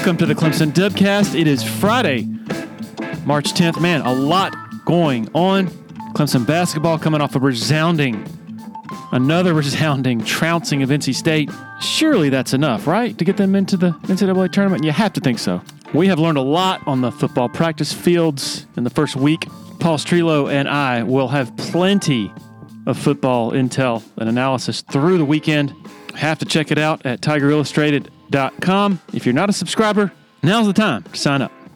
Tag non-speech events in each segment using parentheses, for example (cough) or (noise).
Welcome to the Clemson Dubcast. It is Friday, March 10th. Man, a lot going on. Clemson basketball coming off a resounding, another (laughs) resounding trouncing of NC State. Surely that's enough, right, to get them into the NCAA tournament? You have to think so. We have learned a lot on the football practice fields in the first week. Paul Strelow and I will have plenty of football intel and analysis through the weekend. Have to check it out at tigerillustrated.com. If you're not a subscriber, now's the time to sign up.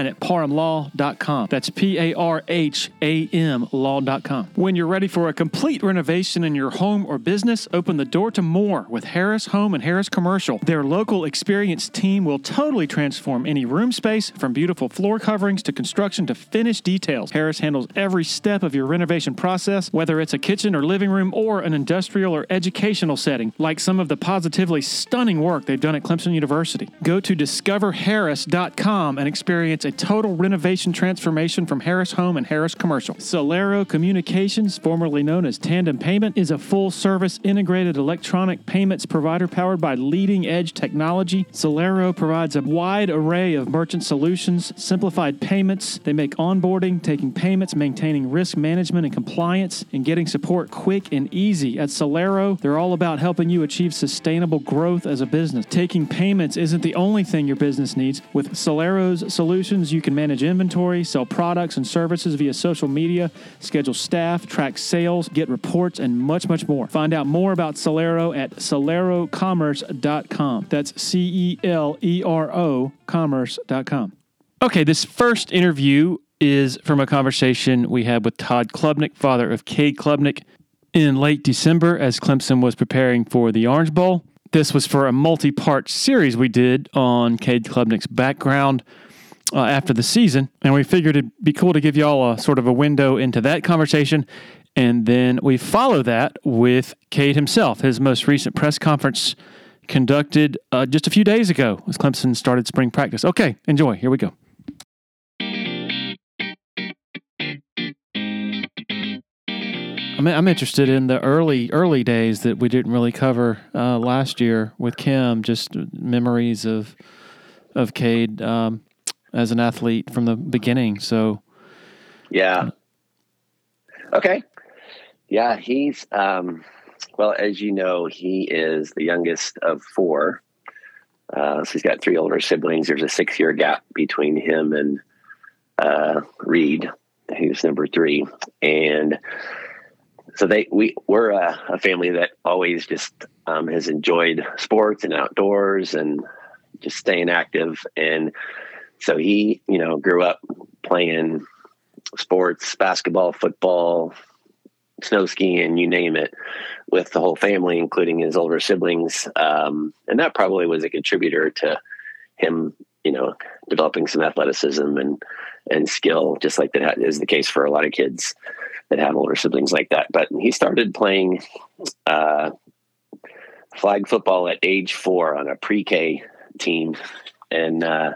at parhamlaw.com. That's P A R H A M law.com. When you're ready for a complete renovation in your home or business, open the door to more with Harris Home and Harris Commercial. Their local experienced team will totally transform any room space from beautiful floor coverings to construction to finished details. Harris handles every step of your renovation process, whether it's a kitchen or living room or an industrial or educational setting, like some of the positively stunning work they've done at Clemson University. Go to discoverharris.com and experience a total renovation transformation from Harris Home and Harris Commercial. Celero Communications, formerly known as Tandem Payment, is a full service integrated electronic payments provider powered by leading edge technology. Celero provides a wide array of merchant solutions, simplified payments. They make onboarding, taking payments, maintaining risk management and compliance, and getting support quick and easy. At Celero, they're all about helping you achieve sustainable growth as a business. Taking payments isn't the only thing your business needs. With Celero's you can manage inventory, sell products and services via social media, schedule staff, track sales, get reports, and much, much more. Find out more about Celero at celerocommerce.com. That's C E L E R O commerce.com. Okay, this first interview is from a conversation we had with Tod Klubnik, father of Cade Klubnik, in late December as Clemson was preparing for the Orange Bowl. This was for a multi part series we did on Cade Klubnik's background uh, after the season. And we figured it'd be cool to give y'all a sort of a window into that conversation. And then we follow that with Cade himself, his most recent press conference conducted uh, just a few days ago as Clemson started spring practice. Okay, enjoy. Here we go. I'm, interested in the early early days that we didn't really cover uh, last year with Kim. Just memories of of Cade um, as an athlete from the beginning. So, yeah. Okay. Yeah, he's um, well, as you know, he is the youngest of four. Uh, so he's got three older siblings. There's a six year gap between him and uh, Reed, who's number three, and so they we we're a, a family that always just um, has enjoyed sports and outdoors and just staying active and so he you know grew up playing sports basketball football snow skiing you name it with the whole family including his older siblings um, and that probably was a contributor to him you know developing some athleticism and and skill just like that is the case for a lot of kids that have older siblings like that. But he started playing uh, flag football at age four on a pre-K team, and uh,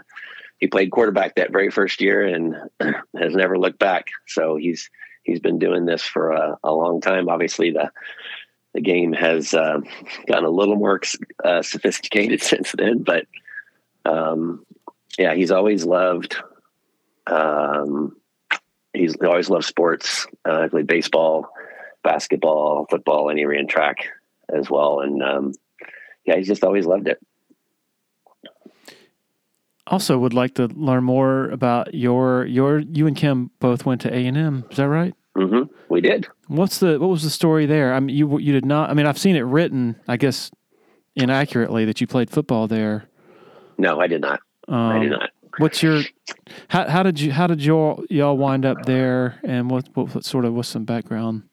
he played quarterback that very first year and (clears throat) has never looked back. So he's he's been doing this for a, a long time. Obviously, the the game has uh, gotten a little more uh, sophisticated (laughs) since then, but um, yeah, he's always loved um, he's always loved sports. Uh, I played baseball, basketball, football, and he ran track as well. And um, yeah, he's just always loved it. Also, would like to learn more about your your you and Kim both went to A and M. Is that right? Mm-hmm. We did. What's the what was the story there? I mean, you you did not. I mean, I've seen it written. I guess inaccurately that you played football there. No, I did not. Um, I did not. What's your how how did you how did y'all y'all wind up there and what what, what sort of what's some background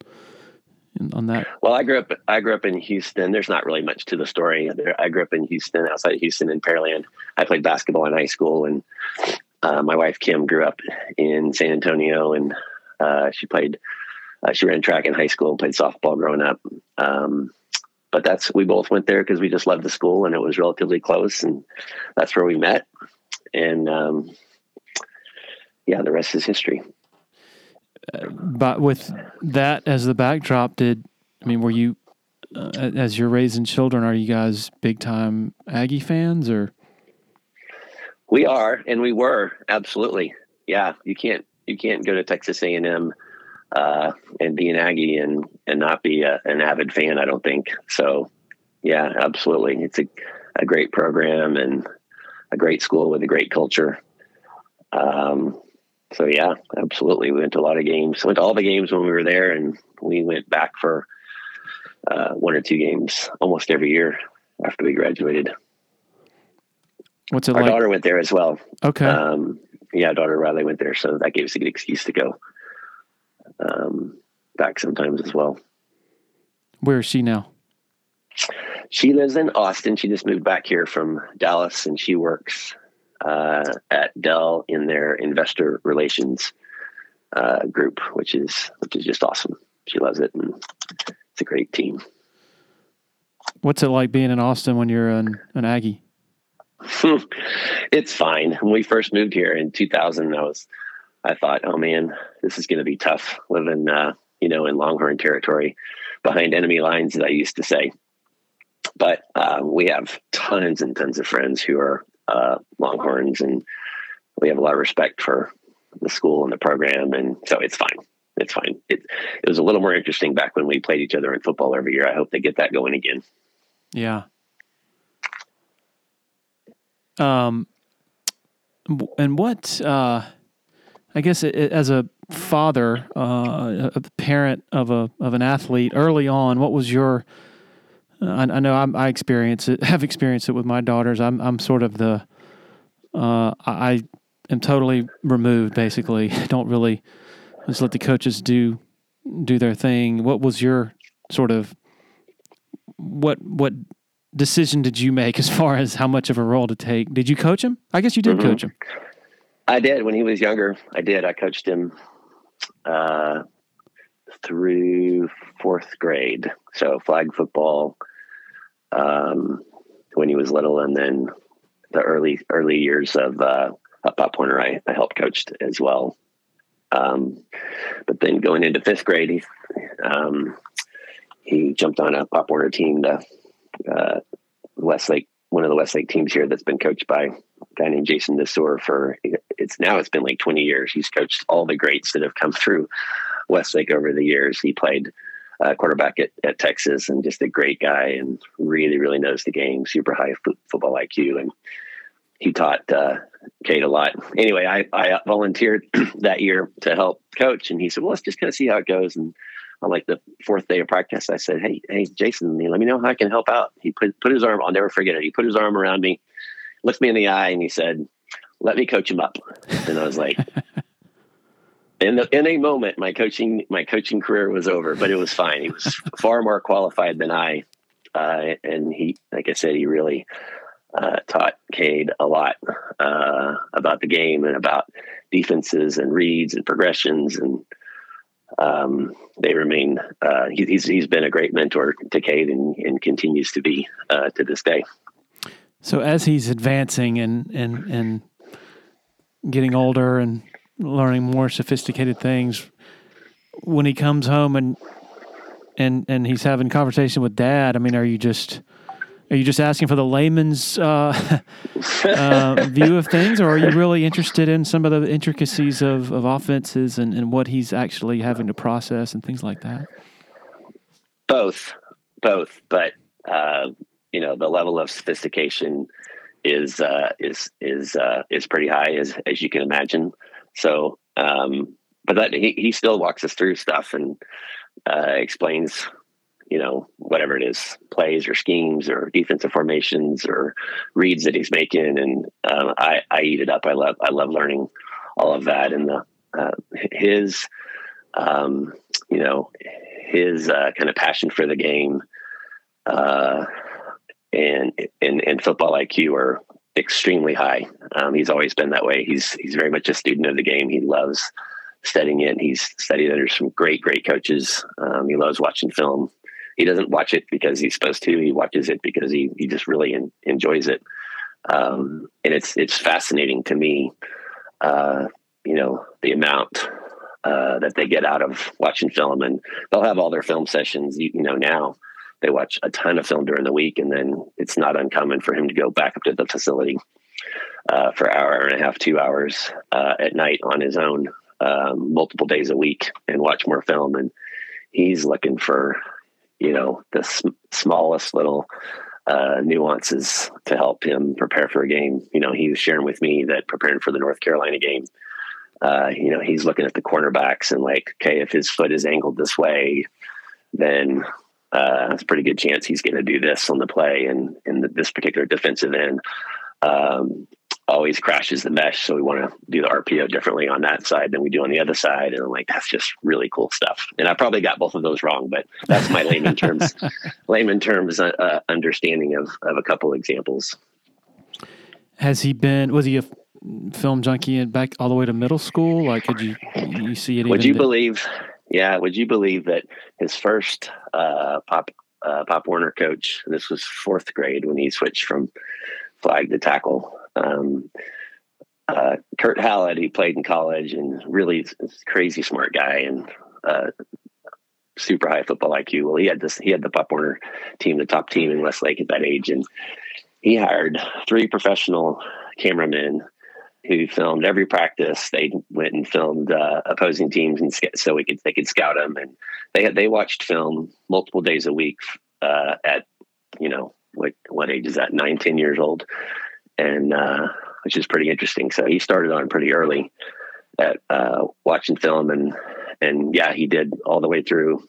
on that? Well, I grew up. I grew up in Houston. There's not really much to the story. I grew up in Houston, outside Houston, in Pearland. I played basketball in high school, and uh, my wife Kim grew up in San Antonio, and uh, she played. Uh, she ran track in high school and played softball growing up. Um, but that's we both went there because we just loved the school, and it was relatively close, and that's where we met. And um, yeah, the rest is history but with that as the backdrop, did I mean were you uh, as you're raising children? Are you guys big time Aggie fans or? We are, and we were absolutely. Yeah, you can't you can't go to Texas A and M uh, and be an Aggie and and not be a, an avid fan. I don't think so. Yeah, absolutely. It's a a great program and a great school with a great culture. Um, so yeah, absolutely. We went to a lot of games. Went to all the games when we were there, and we went back for uh, one or two games almost every year after we graduated. What's it Our like? daughter went there as well. Okay. Um, yeah, daughter Riley went there, so that gave us a good excuse to go um, back sometimes as well. Where is she now? She lives in Austin. She just moved back here from Dallas, and she works uh, at Dell in their investor relations uh, group, which is which is just awesome. She loves it, and it's a great team. What's it like being in Austin when you're an, an Aggie? (laughs) it's fine. When we first moved here in 2000, I was, I thought, oh man, this is going to be tough living, uh, you know, in Longhorn territory behind enemy lines, as I used to say. But uh, we have tons and tons of friends who are uh, Longhorns, and we have a lot of respect for the school and the program, and so it's fine. It's fine. It it was a little more interesting back when we played each other in football every year. I hope they get that going again. Yeah. Um, and what? Uh, I guess it, it, as a father, uh, a parent of a of an athlete, early on, what was your I, I know I'm, i experience it, (laughs) have experienced it with my daughters. I'm I'm sort of the uh, I am totally removed. Basically, (laughs) don't really just let the coaches do do their thing. What was your sort of what what decision did you make as far as how much of a role to take? Did you coach him? I guess you did mm-hmm. coach him. I did when he was younger. I did. I coached him uh, through fourth grade. So flag football um, when he was little, and then the early early years of uh, Pop Warner, I, I helped coached as well. Um, but then going into fifth grade, he, um, he jumped on a Pop Warner team, the uh, Westlake, one of the Westlake teams here that's been coached by a guy named Jason Desor for it's now it's been like 20 years. He's coached all the greats that have come through Westlake over the years. He played uh, quarterback at, at Texas and just a great guy and really, really knows the game, super high f- football IQ. And he taught uh, Cade a lot. Anyway, I, I volunteered (clears throat) that year to help coach. And he said, well, let's just kind of see how it goes. And on like the fourth day of practice, I said, Hey, Hey, Jason, let me know how I can help out. He put, put his arm, I'll never forget it. He put his arm around me, looked me in the eye and he said, let me coach him up. And I was like, (laughs) in the, in a moment, my coaching my coaching career was over, but it was fine. He was (laughs) far more qualified than I, uh, and he, like I said, he really uh, taught Cade a lot uh, about the game and about defenses and reads and progressions, and um, they remain. Uh, he, he's he's been a great mentor to Cade and, and continues to be uh, to this day. So as he's advancing and and and getting older and learning more sophisticated things. When he comes home and and and he's having conversation with dad i mean are you just are you just asking for the layman's uh, (laughs) uh, view of things? Or are you really interested in some of the intricacies of, of offenses and, and what he's actually having to process and things like that? Both. Both. But uh, you know the level of sophistication is uh, is is uh, is pretty high as as you can imagine so, um, but that he, he still walks us through stuff and uh, explains, you know, whatever it is, plays or schemes or defensive formations or reads that he's making. And um, I, I eat it up. I love, I love learning all of that. And the, uh, his, um, you know, his uh, kind of passion for the game uh, and, and and football IQ are extremely high. Um, he's always been that way. He's he's very much a student of the game. He loves studying it. He's studied under some great great coaches. Um, he loves watching film. He doesn't watch it because he's supposed to. He watches it because he he just really in, enjoys it. Um, and it's it's fascinating to me. Uh, you know the amount uh, that they get out of watching film, and they'll have all their film sessions. You, you know now they watch a ton of film during the week, and then it's not uncommon for him to go back up to the facility uh, for hour and a half, two hours uh, at night on his own, um, multiple days a week, and watch more film. And he's looking for, you know, the sm- smallest little uh, nuances to help him prepare for a game. You know, he was sharing with me that preparing for the North Carolina game. Uh, you know, he's looking at the cornerbacks and like, okay, if his foot is angled this way, then uh, it's a pretty good chance he's going to do this on the play. And in this particular defensive end, um, always crashes the mesh. So we want to do the RPO differently on that side than we do on the other side. And I'm like, that's just really cool stuff. And I probably got both of those wrong, but that's my layman terms, (laughs) layman terms uh, uh, understanding of, of a couple examples. Has he been, was he a film junkie and back all the way to middle school? Like, could you, you see it? Would you believe yeah, would you believe that his first uh, Pop uh, Pop Warner coach, this was fourth grade when he switched from flag to tackle. Um, uh, Kurt Hallett, he played in college and really crazy smart guy and uh, super high football IQ. Well, he had this, he had the Pop Warner team, the top team in Westlake at that age, and he hired three professional cameramen who filmed every practice. They went and filmed uh, opposing teams, and so we could they could scout them. And they had they watched film multiple days a week uh, at you know what what age is that nine ten years old, and uh, which is pretty interesting. So he started on pretty early at uh, watching film, and and yeah, he did all the way through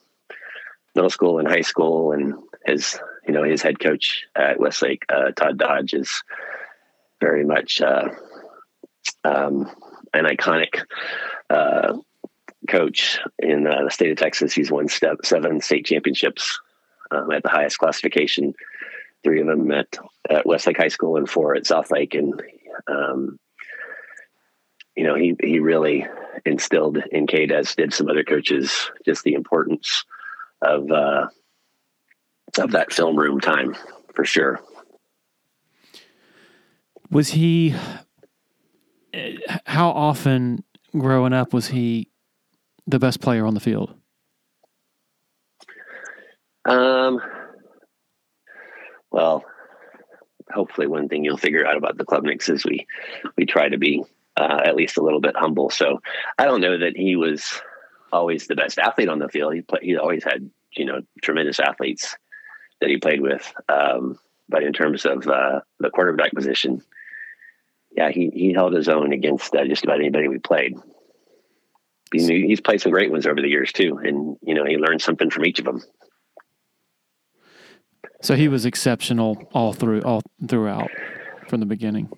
middle school and high school, and his you know his head coach at Westlake, uh, Todd Dodge, is very much uh, um, an iconic uh, coach in uh, the state of Texas. He's won step, seven state championships um, at the highest classification. Three of them at, at Westlake High School and four at Southlake. And, um, you know, he, he really instilled in Cade, as did some other coaches, just the importance of, uh, of that film room time for sure. Was he how often growing up was he the best player on the field? Um, well, hopefully one thing you'll figure out about the club Klubniks is we, we try to be uh, at least a little bit humble. So I don't know that he was always the best athlete on the field. He play, he always had, you know, tremendous athletes that he played with. Um, but in terms of uh, the quarterback position, yeah, he he held his own against uh, just about anybody we played. He, he's played some great ones over the years too, and you know he learned something from each of them. So he was exceptional all through all throughout from the beginning.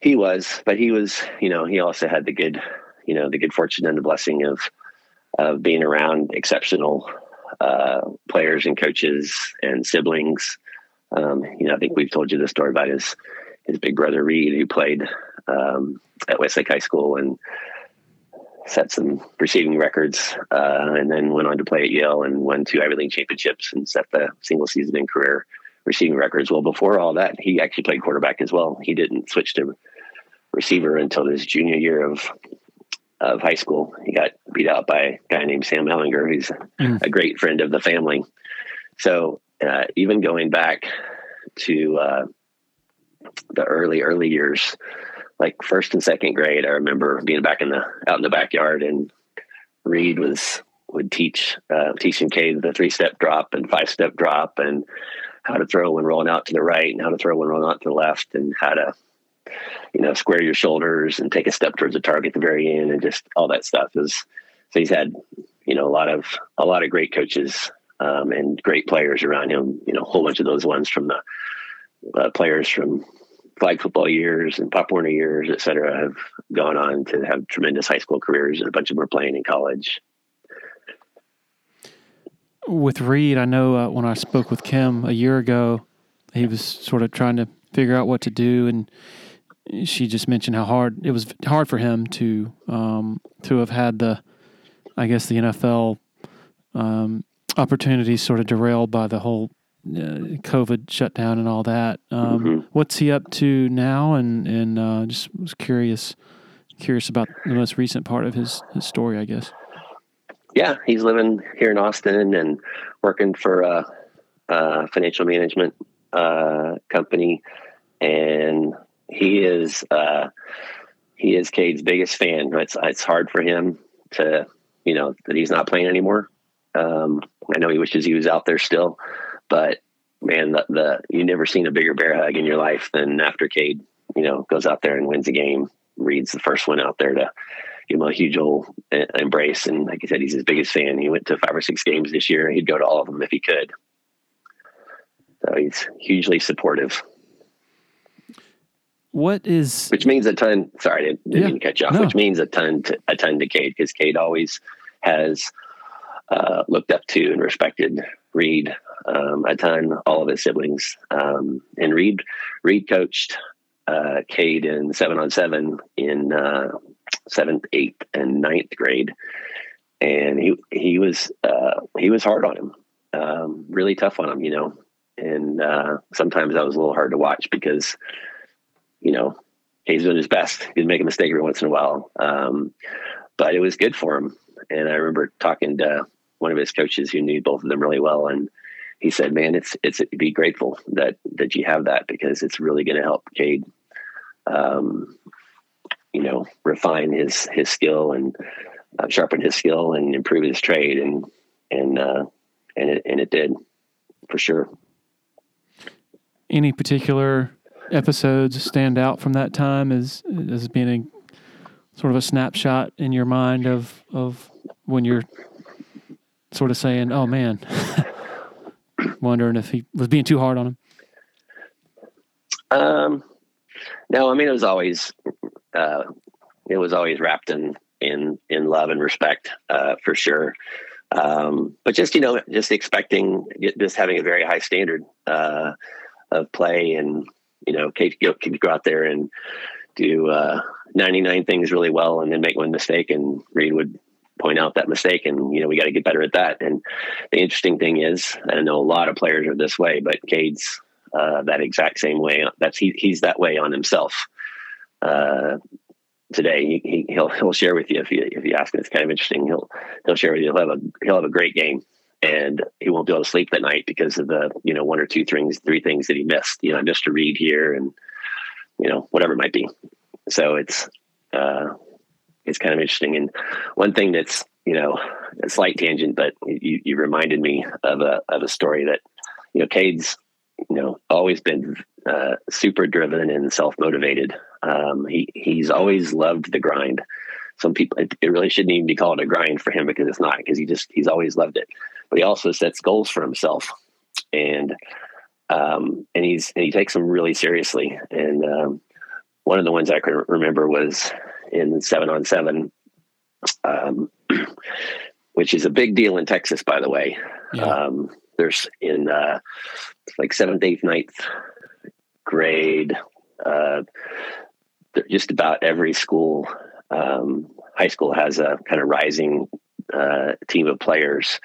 He was, but he was, you know, he also had the good, you know, the good fortune and the blessing of of being around exceptional uh, players and coaches and siblings. Um, you know, I think we've told you the story about his his big brother Reed, who played um, at Westlake High School and set some receiving records, uh, and then went on to play at Yale and won two Ivy League championships and set the single season and career receiving records. Well, before all that, he actually played quarterback as well. He didn't switch to receiver until his junior year of of high school. He got beat out by a guy named Sam Ehlinger, who's mm. a great friend of the family. So uh, even going back to uh, the early early years like first and second grade i remember being back in the out in the backyard and reed was would teach uh, teaching Cade the three step drop and five step drop and how to throw when rolling out to the right and how to throw when rolling out to the left and how to you know square your shoulders and take a step towards the target at the very end and just all that stuff. Is so he's had you know a lot of a lot of great coaches um, and great players around him you know a whole bunch of those ones from the uh, players from flag football years and Pop Warner years, et cetera, have gone on to have tremendous high school careers, and a bunch of them are playing in college. with Reed, I know uh, when I spoke with Kim a year ago, he was sort of trying to figure out what to do, and she just mentioned how hard it was hard for him to um, to have had the, I guess the NFL um, opportunities sort of derailed by the whole uh, COVID shutdown and all that. Um, mm-hmm. What's he up to now? And and uh, just was curious curious about the most recent part of his, his story, I guess. Yeah, he's living here in Austin and working for a, a financial management uh, company, and he is uh, he is Cade's biggest fan. It's it's hard for him to you know that he's not playing anymore. Um, I know he wishes he was out there still, but man, the, the you never seen a bigger bear hug in your life than after Cade you know goes out there and wins a game. Reed's the first one out there to give him a huge old embrace. And like I said, he's his biggest fan. He went to five or six games this year. He'd go to all of them if he could. So he's hugely supportive. What is which means a ton? Sorry, I didn't, didn't yeah, cut you off. No. Which means a ton to a ton to Cade because Cade always has uh, looked up to and respected Reed um, a ton. All of his siblings um, and Reed Reed coached uh, Cade in seven on seven in uh, seventh, eighth, and ninth grade, and he he was uh, he was hard on him, um, really tough on him, you know. And uh, sometimes that was a little hard to watch because, you know, he's doing his best. He'd make a mistake every once in a while, um, but it was good for him. And I remember talking to one of his coaches who knew both of them really well, and he said, "Man, it's it's be grateful that that you have that because it's really going to help Cade um, you know, refine his his skill and uh, sharpen his skill and improve his trade, and and uh, and it and it did for sure. Any particular episodes stand out from that time as as being a sort of a snapshot in your mind of of when you're sort of saying, "Oh man," (laughs) wondering if he was being too hard on him. Um, no, I mean it was always uh, it was always wrapped in in in love and respect uh, for sure. Um, but just you know, just expecting, just having a very high standard uh, of play, and you know, Cade could go out there and do uh, 99 things really well, and then make one mistake, and Reed would point out that mistake, and you know, we got to get better at that. And the interesting thing is, I know a lot of players are this way, but Cade's uh, that exact same way. That's he, he's that way on himself. Uh, today, he, will he'll share with you if you if you ask him. It's kind of interesting. He'll he'll share with you. He'll have a he'll have a great game, and he won't be able to sleep that night because of the you know one or two things, three things that he missed. You know, I missed a read here, and you know whatever it might be. So it's uh, it's kind of interesting. And one thing that's you know a slight tangent, but you, you reminded me of a of a story that you know Cade's you know, always been uh, super driven and self motivated. Um, he he's always loved the grind. Some people it, it, really shouldn't even be called a grind for him because it's not because he just he's always loved it. But he also sets goals for himself, and um, and he's and he takes them really seriously. And um, one of the ones I can remember was in seven on seven, um, (clears throat) which is a big deal in Texas, by the way. Yeah. Um, there's in uh, like seventh, eighth, ninth grade. Uh, just about every school, um, high school has a kind of rising uh, team of players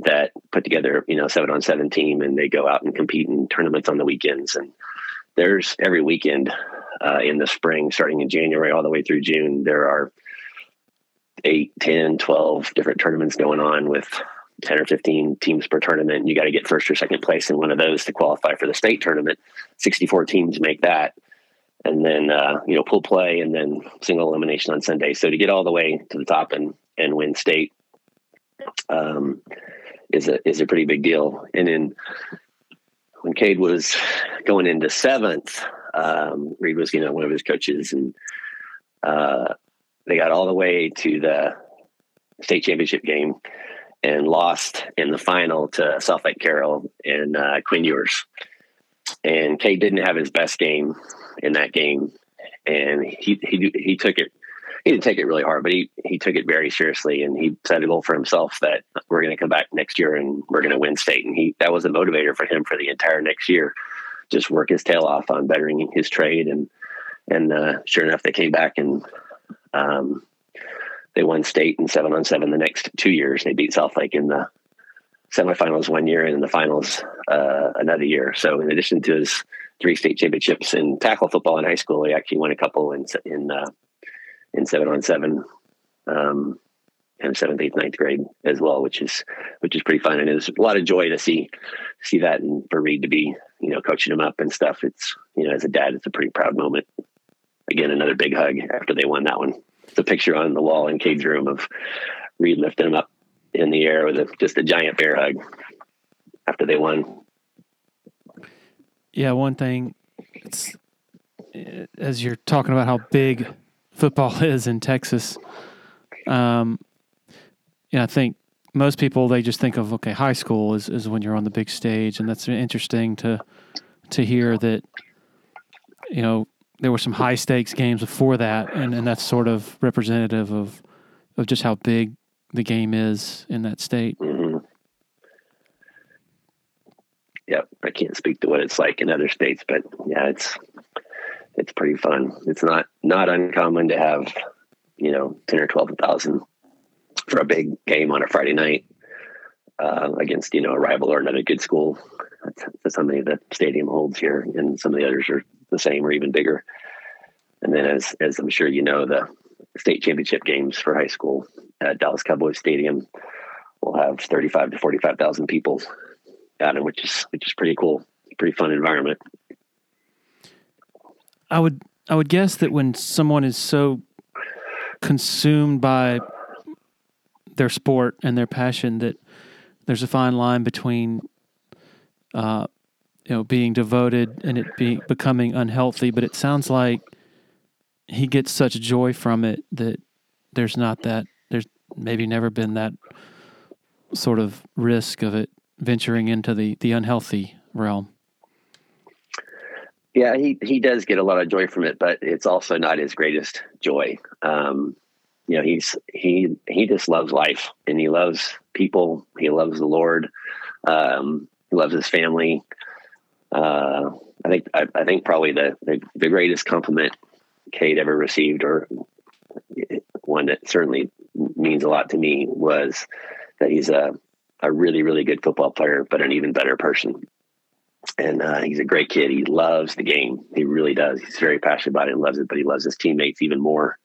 that put together, you know, seven on seven team, and they go out and compete in tournaments on the weekends. And there's every weekend uh, in the spring, starting in January all the way through June, there are eight, 10, 12 different tournaments going on with 10 or 15 teams per tournament. You got to get first or second place in one of those to qualify for the state tournament. 64 teams make that. And then, uh, you know, pool play and then single elimination on Sunday. So to get all the way to the top and, and win state um, is a, is a pretty big deal. And then when Cade was going into seventh, um, Reed was, you know, one of his coaches and uh, they got all the way to the state championship game and lost in the final to Southlake Carroll and uh, Quinn Ewers. And Cade didn't have his best game in that game, and he he he took it he didn't take it really hard, but he he took it very seriously, and he set a goal for himself that we're going to come back next year and we're going to win state, and he that was a motivator for him for the entire next year, just work his tail off on bettering his trade, and and uh, sure enough, they came back and um, they won state in seven on seven the next two years. They beat Southlake in the semifinals one year and in the finals uh, another year. So in addition to his three state championships in tackle football in high school, he actually won a couple in in uh, in seven on seven, um, and seventh, eighth, ninth grade as well, which is which is pretty fun. And it was a lot of joy to see see that and for Reed to be you know coaching him up and stuff. It's you know as a dad, it's a pretty proud moment. Again, another big hug after they won that one. It's a picture on the wall in Cade's room of Reed lifting him up in the air with a, just a giant bear hug after they won. Yeah, one thing, it's, as you're talking about how big football (laughs) is in Texas, um, yeah, I think most people they just think of okay, high school is, is when you're on the big stage, and that's interesting to to hear that you know there were some high stakes games before that, and, and that's sort of representative of of just how big the game is in that state. Mm-hmm. Yep, I can't speak to what it's like in other states, but yeah, it's it's pretty fun. It's not not uncommon to have you know ten or twelve thousand for a big game on a Friday night uh, against you know a rival or another good school. That's, that's something that stadium holds here, and some of the others are the same or even bigger. And then, as as I'm sure you know, the state championship games for high school at Dallas Cowboys Stadium will have 35 to 45,000 people at it, which is which is pretty cool. Pretty fun environment. I would I would guess that when someone is so consumed by their sport and their passion that there's a fine line between uh, you know being devoted and it becoming unhealthy but it sounds like he gets such joy from it that there's not that there's maybe never been that sort of risk of it venturing into the the unhealthy realm. Yeah, he he does get a lot of joy from it, but it's also not his greatest joy. Um, you know, he's he he just loves life and he loves people. He loves the Lord. Um, he loves his family. Uh, I think I, I think probably the, the, the greatest compliment Cade ever received, or one that certainly means a lot to me, was that he's a a really really good football player, but an even better person. And uh, he's a great kid. He loves the game. He really does. He's very passionate about it loves it. But he loves his teammates even more.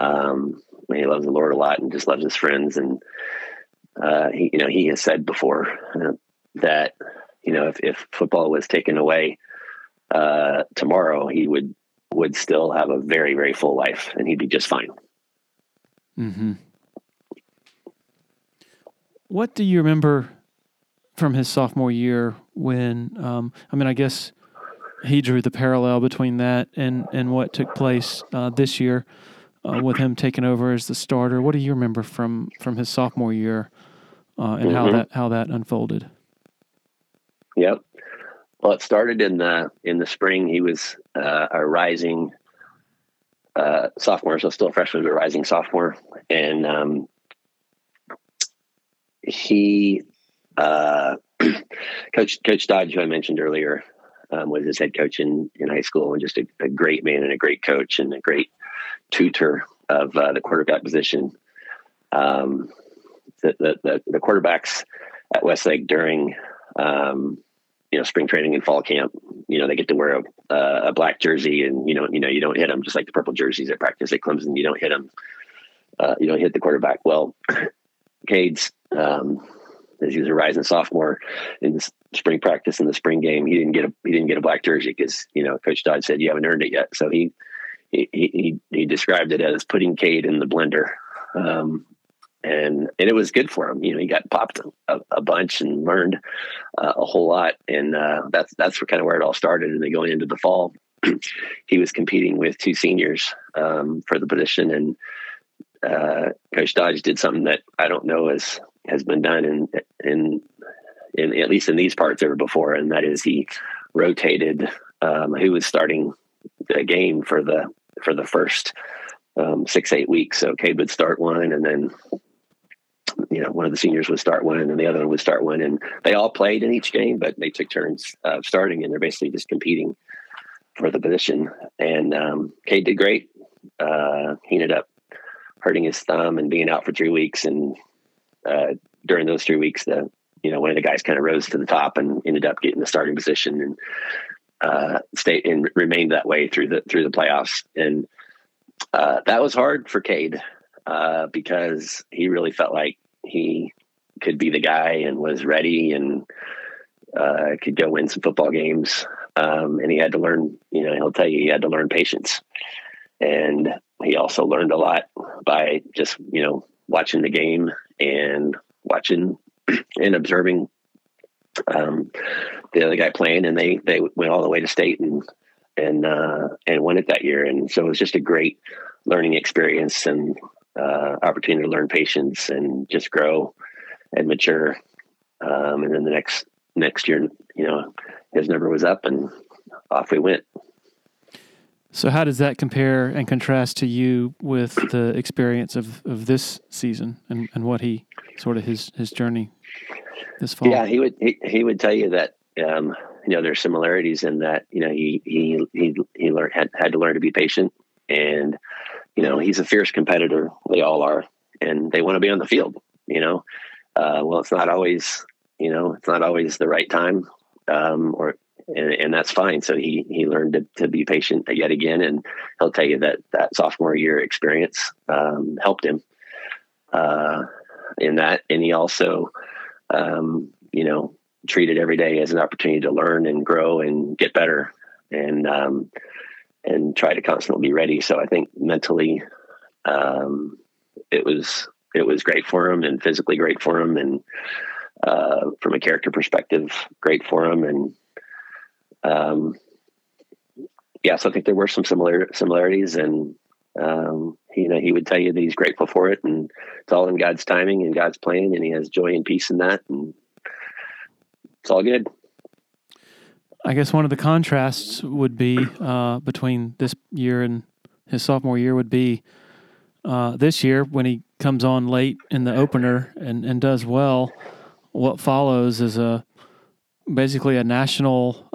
Um, he loves the Lord a lot and just loves his friends. And uh, he, you know, he has said before uh, that you know if, if football was taken away uh, tomorrow, he would would still have a very, very full life and he'd be just fine. Mm-hmm. What do you remember from his sophomore year when, um, I mean, I guess he drew the parallel between that and, and what took place uh, this year uh, with him taking over as the starter. What do you remember from, from his sophomore year uh, and mm-hmm. how that how that unfolded? Yep. Well, it started in the in the spring. He was uh, a rising uh, sophomore, so still a freshman, but a rising sophomore, and um, he uh, (clears throat) coach Coach Dodge, who I mentioned earlier, um, was his head coach in in high school, and just a, a, great man and a great coach and a great tutor of uh, the quarterback position. Um, the, the, the quarterbacks at Westlake during um, you know spring training and fall camp you know they get to wear a, a black jersey and you know you know you don't hit them just like the purple jerseys at practice at Clemson you don't hit them uh, you don't hit the quarterback. Well (coughs) Cade's um, as he was a rising sophomore in the spring practice in the spring game he didn't get a he didn't get a black jersey because you know Coach Dodge said you haven't earned it yet. So he he he, he described it as putting Cade in the blender um, and and it was good for him. You know, he got popped a, a bunch and learned uh, a whole lot, and uh, that's that's kind of where it all started. And then going into the fall, (clears throat) he was competing with two seniors um, for the position, and uh, Coach Dodge did something that I don't know has has been done in in in at least in these parts ever before, and that is he rotated um, who was starting the game for the for the first um, six eight weeks. So Cade would start one, and then you know one of the seniors would start one, and the other one would start one, and they all played in each game, but they took turns uh, starting, and they're basically just competing for the position. And um, Cade did great. Uh, he ended up hurting his thumb and being out for three weeks, and uh, during those three weeks, the you know one of the guys kind of rose to the top and ended up getting the starting position and uh, stayed and remained that way through the through the playoffs. And uh, that was hard for Cade uh, because he really felt like he could be the guy and was ready and uh, could go win some football games. Um, and he had to learn, you know, he'll tell you he had to learn patience. And he also learned a lot by just, you know, watching the game and watching (clears throat) and observing um, the other guy playing. And they, they went all the way to state and, and, uh, and won it that year. And so it was just a great learning experience and uh, opportunity to learn patience and just grow and mature. Um, and then the next next year, you know, his number was up, and off we went. So, how does that compare and contrast to you with the experience of, of this season and, and what he sort of his his journey this fall? Yeah, he would he, he would tell you that um, you know there's similarities in that you know he he he he learned had had to learn to be patient and you know, he's a fierce competitor. They all are, and they want to be on the field. You know, uh, well, it's not always, you know, it's not always the right time, um, or and, and, that's fine. So he he learned to, to be patient yet again, and he'll tell you that that sophomore year experience um, helped him uh, in that, and he also, um, you know, treated every day as an opportunity to learn and grow and get better, and um, and try to constantly be ready. So I think mentally, um, it was it was great for him, and physically great for him, and uh, from a character perspective, great for him. And um, yeah, so I think there were some similar similarities, and um, you know, he would tell you that he's grateful for it, and it's all in God's timing and God's plan, and he has joy and peace in that, and it's all good. I guess one of the contrasts would be uh, between this year and his sophomore year would be uh, this year when he comes on late in the opener and, and does well. What follows is a basically a national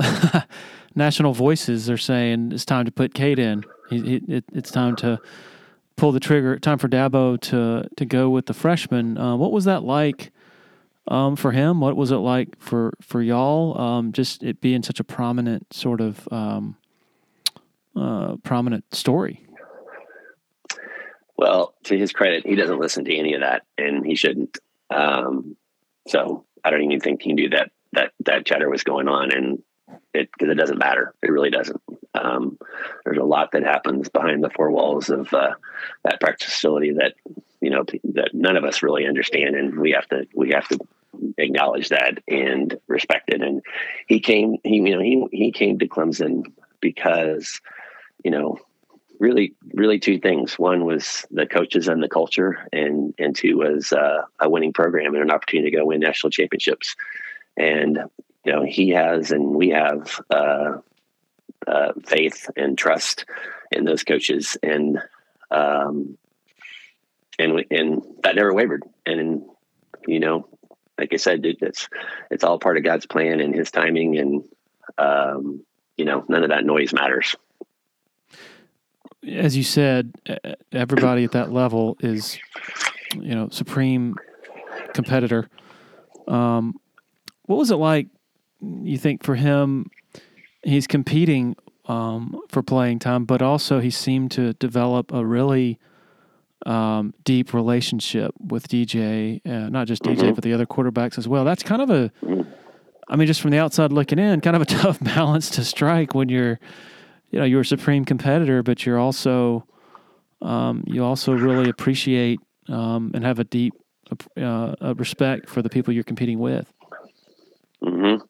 (laughs) national voices are saying it's time to put Cade in. It, it's time to pull the trigger. Time for Dabo to to go with the freshman. Uh, what was that like? um, for him? What was it like for for y'all? Um, just it being such a prominent sort of um, uh, prominent story. Well, to his credit, he doesn't listen to any of that, and he shouldn't. Um, so I don't even think he knew that that that chatter was going on, and it because it doesn't matter. It really doesn't. Um, there's a lot that happens behind the four walls of uh, that practice facility that you know that none of us really understand, and we have to we have to acknowledge that and respect it. And he came, he you know he he came to Clemson because you know really really two things one was the coaches and the culture and and two was uh, a winning program and an opportunity to go win national championships and you know he has and we have uh, uh, faith and trust in those coaches and um, and and that never wavered and you know like I said, dude, it's it's all part of God's plan and His timing, and um, you know, none of that noise matters. As you said, everybody at that level is, you know, supreme competitor. Um, what was it like? You think for him, he's competing um, for playing time, but also he seemed to develop a really um, deep relationship with DJ, uh, not just DJ, mm-hmm. but the other quarterbacks as well. That's kind of a, I mean, just from the outside looking in, kind of a (laughs) tough balance to strike when you're, you know, you're a supreme competitor, but you're also, um, you also really appreciate um, and have a deep uh, respect for the people you're competing with. Mm-hmm.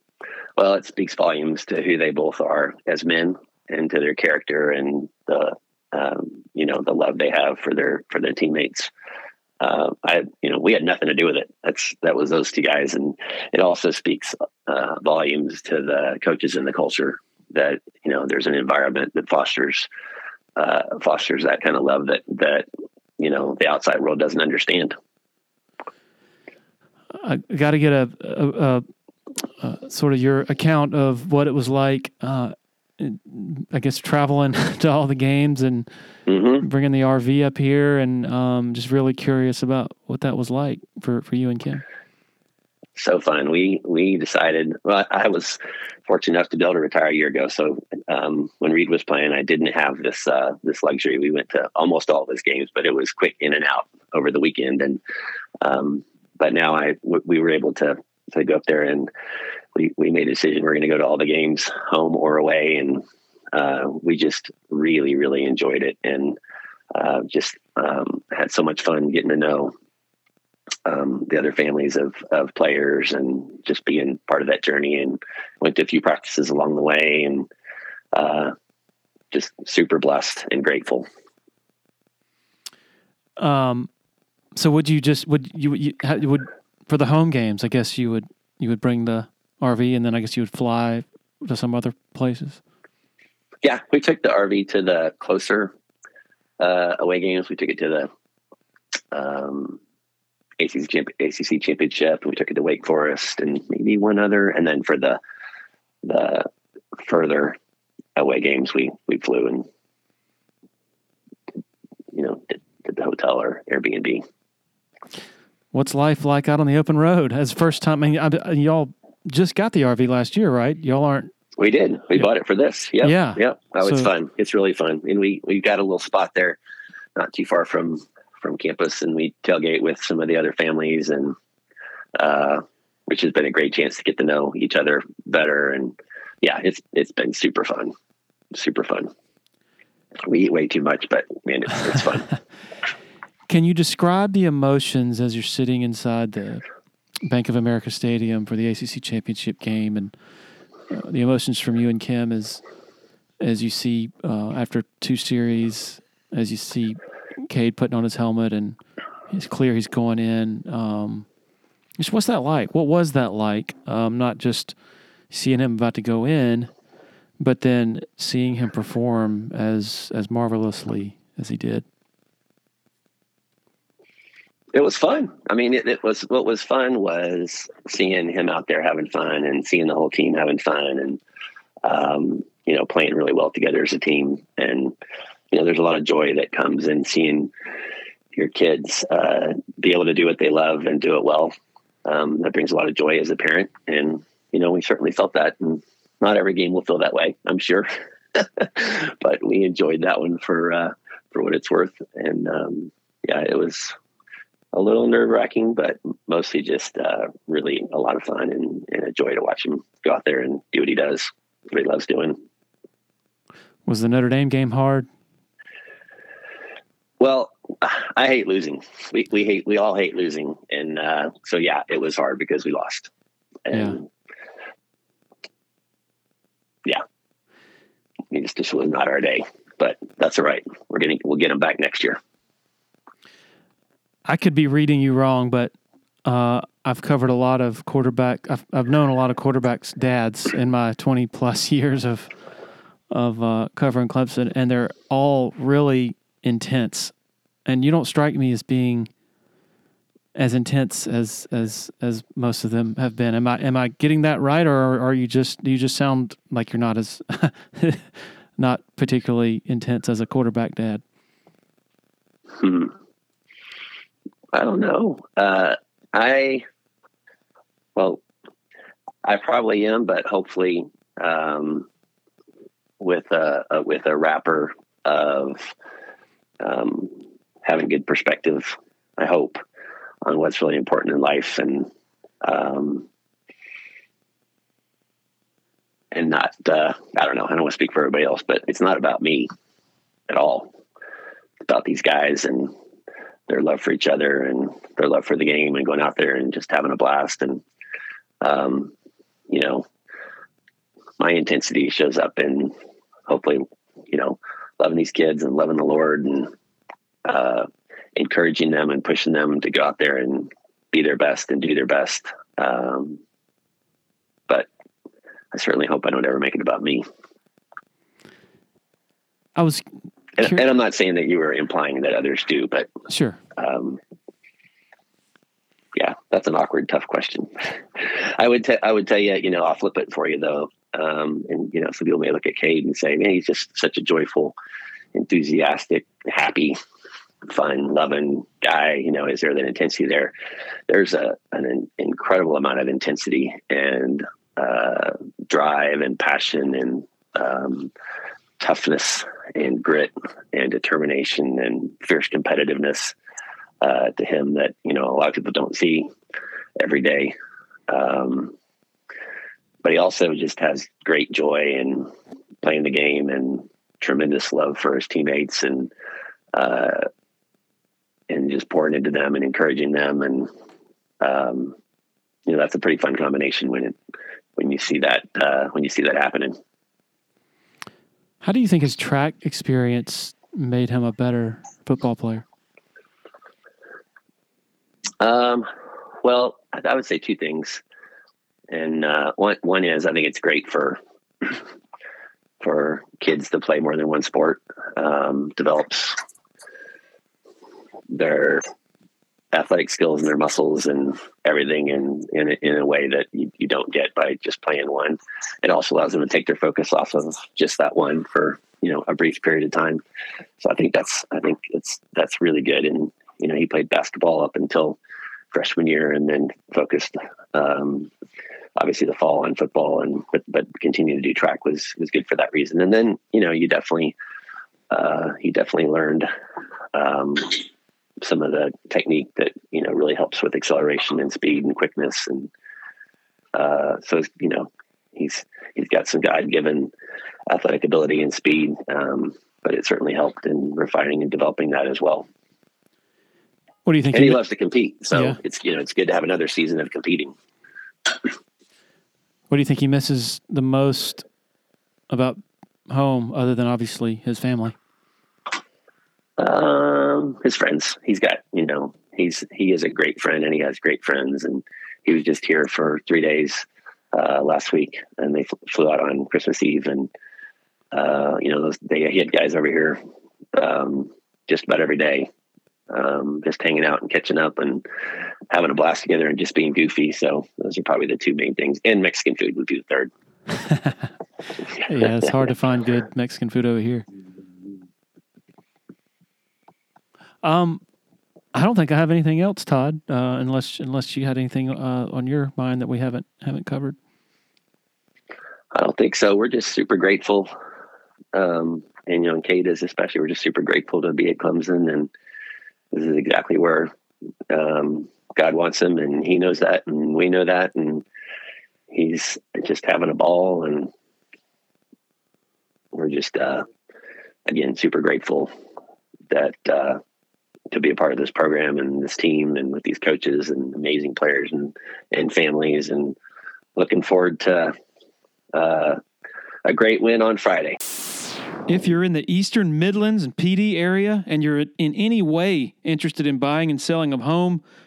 Well, it speaks volumes to who they both are as men and to their character and the um, you know the love they have for their for their teammates. Uh, I you know we had nothing to do with it. That's that was those two guys, and it also speaks uh, volumes to the coaches and the culture that you know there's an environment that fosters uh, fosters that kind of love that that you know the outside world doesn't understand. I got to get a, a, a, a, sort of your account of what it was like. Uh, I guess traveling (laughs) to all the games and mm-hmm. bringing the RV up here, and um, just really curious about what that was like for, for you and Kim. So fun. We we decided. Well, I was fortunate enough to be able to retire a year ago. So um, when Reed was playing, I didn't have this uh, this luxury. We went to almost all of his games, but it was quick in and out over the weekend. And um, but now I w- we were able to to go up there and we, we made a decision we're going to go to all the games home or away and uh, we just really really enjoyed it and uh, just um, had so much fun getting to know um, the other families of of players and just being part of that journey and went to a few practices along the way and uh, just super blessed and grateful. Um, so would you just would you, you would for the home games? I guess you would you would bring the RV, and then I guess you would fly to some other places. Yeah, we took the RV to the closer uh, away games. We took it to the um, ACC, ACC championship, and we took it to Wake Forest, and maybe one other. And then for the the further away games, we we flew and you know did, did the hotel or Airbnb. What's life like out on the open road? As first time, I mean, I, y'all just got the RV last year, right? Y'all aren't. We did. We yeah. bought it for this. Yep. Yeah. Yep. Oh, so, it's fun. It's really fun, and we we got a little spot there, not too far from from campus, and we tailgate with some of the other families, and uh, which has been a great chance to get to know each other better. And yeah, it's it's been super fun, super fun. We eat way too much, but man, it's, it's fun. (laughs) Can you describe the emotions as you're sitting inside the Bank of America Stadium for the ACC championship game, and uh, the emotions from you and Kim as as you see uh, after two series, as you see Cade putting on his helmet and it's clear he's going in. Um, just what's that like? What was that like? Um, not just seeing him about to go in, but then seeing him perform as as marvelously as he did it was fun. I mean, it, it, was what was fun was seeing him out there having fun and seeing the whole team having fun and um, you know playing really well together as a team. And you know, there's a lot of joy that comes in seeing your kids uh, be able to do what they love and do it well. Um, that brings a lot of joy as a parent, and you know, we certainly felt that. And not every game will feel that way, I'm sure, (laughs) but we enjoyed that one for uh, for what it's worth. And um, yeah, it was a little nerve wracking, but mostly just uh, really a lot of fun and, and, a joy to watch him go out there and do what he does, what he loves doing. Was the Notre Dame game hard? Well, I hate losing. We we hate we all hate losing, and uh, so yeah, it was hard because we lost. And yeah, yeah, it just was not our day, but that's all right. We're getting we'll get them back next year. I could be reading you wrong, but uh, I've covered a lot of quarterback. I've, I've known a lot of quarterbacks' dads in my twenty plus (laughs) years of of uh, covering Clemson, and they're all really intense. And you don't strike me as being as intense as as as most of them have been. Am I am I getting that right, or are you just you just sound like you're not as (laughs) not particularly intense as a quarterback dad? Hmm. I don't know. Uh, I, well, I probably am, but hopefully, um, with a, a, with a wrapper of um, having good perspective. I hope on what's really important in life, and um, and not. Uh, I don't know. I don't want to speak for everybody else, but it's not about me at all. It's about these guys and their love for each other and their love for the game and going out there and just having a blast. And, um, you know, my intensity shows up in hopefully, you know, loving these kids and loving the Lord and, uh, encouraging them and pushing them to go out there and be their best and do their best. Um, but I certainly hope I don't ever make it about me. I was and, and, I'm not saying that you were implying that others do, but sure. Um, yeah, that's an awkward, tough question. (laughs) I would, t- I would tell you, you know, I'll flip it for you though. Um, and you know, some people may look at Cade and say, man, he's just such a joyful, enthusiastic, happy, fun, loving guy. You know, is there that intensity there? There's a an incredible amount of intensity and uh, drive and passion and um, toughness and grit and determination and fierce competitiveness uh, to him that you know a lot of people don't see every day. Um, but he also just has great joy in playing the game and tremendous love for his teammates and uh, and just pouring into them and encouraging them and um, you know that's a pretty fun combination when it when you see that uh, when you see that happening. How do you think his track experience made him a better football player? Um, well, I would say two things, and uh, one one is I think it's great for (clears throat) for kids to play more than one sport. Um, develops their athletic skills and their muscles and everything in in, in a way that you, you don't get by just playing one. It also allows them to take their focus off of just that one for you know a brief period of time. So I think that's I think it's that's really good. And you know he played basketball up until freshman year and then focused um, obviously the fall on football and but, but continue to do track was was good for that reason. And then you know you definitely uh, he definitely learned. Um, some of the technique that you know really helps with acceleration and speed and quickness and uh, so you know he's he's got some God given athletic ability and speed, um, but it certainly helped in refining and developing that as well. What do you think? And he, loves to compete, so yeah. it's you know it's good to have another season of competing. What do you think he misses the most about home, other than obviously his family? Um, his friends. He's got, you know, he's he is a great friend and he has great friends. And he was just here for three days uh, last week, and they flew out on Christmas Eve. And uh, you know, those they he had guys over here um, just about every day, um, just hanging out and catching up and having a blast together and just being goofy. So those are probably the two main things. And Mexican food would be the third. (laughs) yeah, it's hard to find good Mexican food over here. Um, I don't think I have anything else, Tod. Uh, unless unless you had anything uh, on your mind that we haven't haven't covered. I don't think so. We're just super grateful, um, and you know, Cade is especially. We're just super grateful to be at Clemson, and this is exactly where um, God wants him, and He knows that, and we know that, and he's just having a ball, and we're just uh, again super grateful that uh, to be a part of this program and this team and with these coaches and amazing players and and families and looking forward to uh, a great win on Friday. If you're in the Eastern Midlands and Pee Dee area and you're in any way interested in buying and selling a home,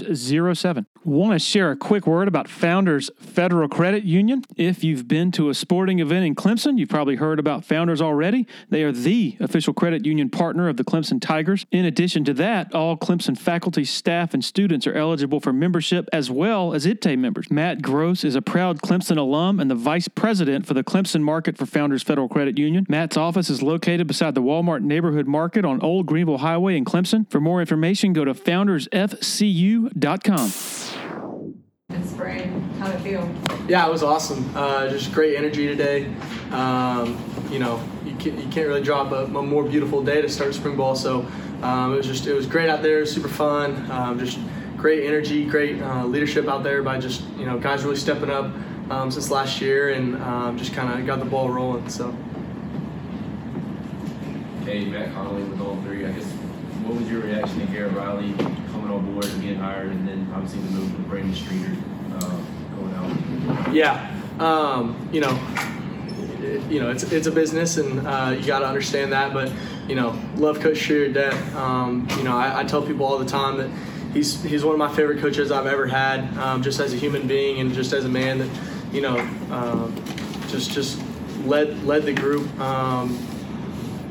3507. Want to share a quick word about Founders Federal Credit Union? If you've been to a sporting event in Clemson, you've probably heard about Founders already. They are the official credit union partner of the Clemson Tigers. In addition to that, all Clemson faculty, staff, and students are eligible for membership as well as IPTAY members. Matt Gross is a proud Clemson alum and the vice president for the Clemson market for Founders Federal Credit Union. Matt's office is located beside the Walmart Neighborhood Market on Old Greenville Highway in Clemson. For more information, go to foundersfcu.com. How'd it feel? Yeah, it was awesome. Uh, just great energy today. Um, you know, you can't, you can't really drop a, a, more beautiful day to start spring ball. So um, it was just it was great out there, super fun. Um, just great energy, great uh, leadership out there by just you know guys really stepping up um, since last year and um, just kind of got the ball rolling. So. Hey, Matt Connolly with all three. I guess what was your reaction to Garrett Riley coming on board and being hired, and then obviously the move with Brandon Streeter going out? Yeah, um, you know, you know, it's it's a business, and uh, you got to understand that. But you know, love Coach to death. Um, you know, I, I, tell people all the time that he's he's one of my favorite coaches I've ever had, um, just as a human being and just as a man that, you know, um, just just led led the group. Um,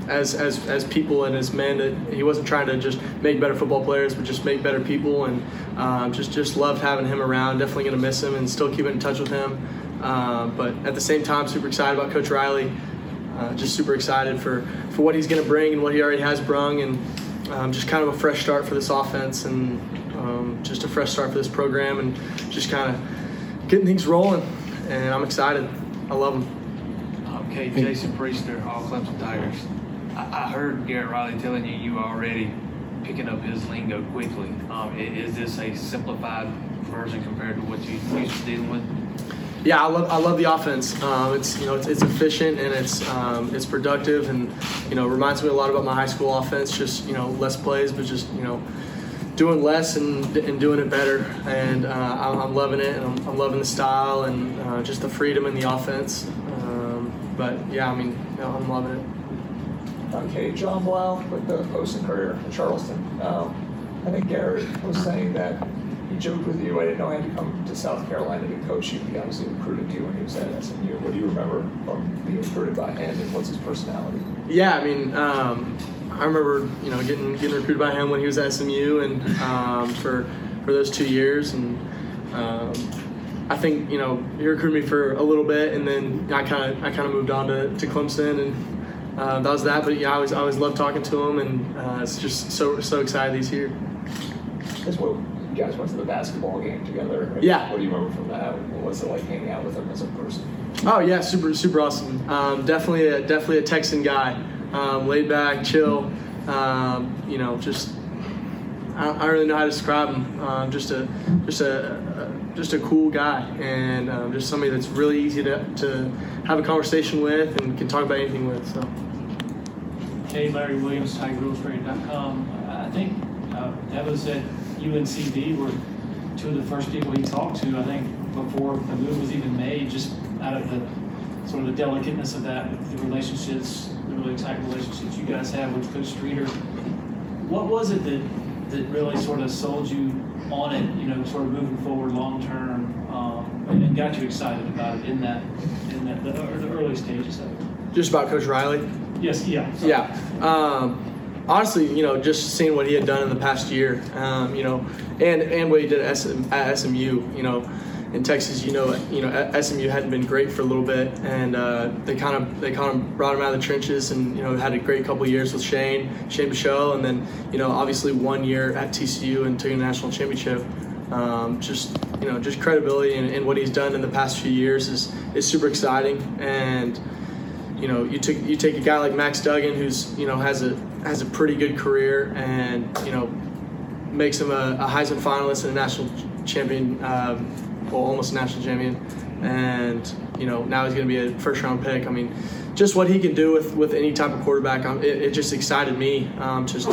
as, as, as people and as men that he wasn't trying to just make better football players but just make better people. And um, just just loved having him around. Definitely going to miss him and still keeping in touch with him. Um, but at the same time super excited about coach riley. Uh, just super excited for, for what he's going to bring and what he already has brung. And um, just kind of a fresh start for this offense and um, just a fresh start for this program and just kind of getting things rolling. And i'm excited. I love him. Okay, Jason Priester, All Clemson Tigers. I, heard Garrett Riley telling you you were already picking up his lingo quickly. Um, is this a simplified version compared to what you used to dealing with? Yeah, I love I love the offense. Um, it's you know it's, it's, efficient and it's um, it's productive and you know reminds me a lot about my high school offense. Just you know less plays, but just you know doing less and, and doing it better. And uh, I'm, I'm, loving it, and I'm, I'm, loving the style and uh, just the freedom in the offense. Um, but yeah, I mean, you know, I'm loving it. Okay, Jon Blau with the Post and Courier in Charleston. Um, I think Garrett was saying that he joked with you. I didn't know I had to come to South Carolina to coach you. He obviously recruited you when he was at SMU. What do you remember from being recruited by him, and what's his personality? Yeah, I mean, um, I remember you know getting getting recruited by him when he was at SMU, and um, for for those two years, and um, I think you know he recruited me for a little bit, and then I kind of I kind of moved on to, to Clemson and uh, that was that. But yeah, I always I always love talking to him, and uh, it's just so so excited he's here. As well, you guys went to the basketball game together. Right? Yeah. What do you remember from that? What was it like hanging out with him as a person? Oh yeah, super super awesome. Um, definitely a definitely a Texan guy, um, laid back, chill. Um, you know, just I don't, I don't, really know how to describe him. Um, just a just a, a, just a cool guy, and um, just somebody that's really easy to, to have a conversation with and can talk about anything with. So. Hey, Larry Williams, TigerIllustrated.com. I think uh, Devin said UNCV were two of the first people he talked to, I think, before the move was even made, just out of the sort of the delicateness of that, the relationships, the really tight relationships you guys have with Coach Streeter. What was it that, that really sort of sold you on it, you know, sort of moving forward long term, um, and got you excited about it in that, in that, the, the early stages of it? Just about Coach Riley? Yes, yeah. Sorry. Yeah. Um, honestly, you know, just seeing what he had done in the past year, um, you know, and and what he did at, SM, at SMU, you know, in Texas, you know, you know, SMU hadn't been great for a little bit, and uh, they kind of they kind of brought him out of the trenches, and you know, had a great couple years with Shane, Shane Buechele, and then you know, obviously one year at TCU and took a national championship. Um, just you know, just credibility and, and what he's done in the past few years is is super exciting, and you know, you take you take a guy like Max Duggan, who's you know has a has a pretty good career, and you know makes him a, a Heisman finalist and a national champion, um, well, almost a national champion, and you know now he's going to be a first round pick. I mean, just what he can do with, with any type of quarterback, um, it, it, just excited me um, just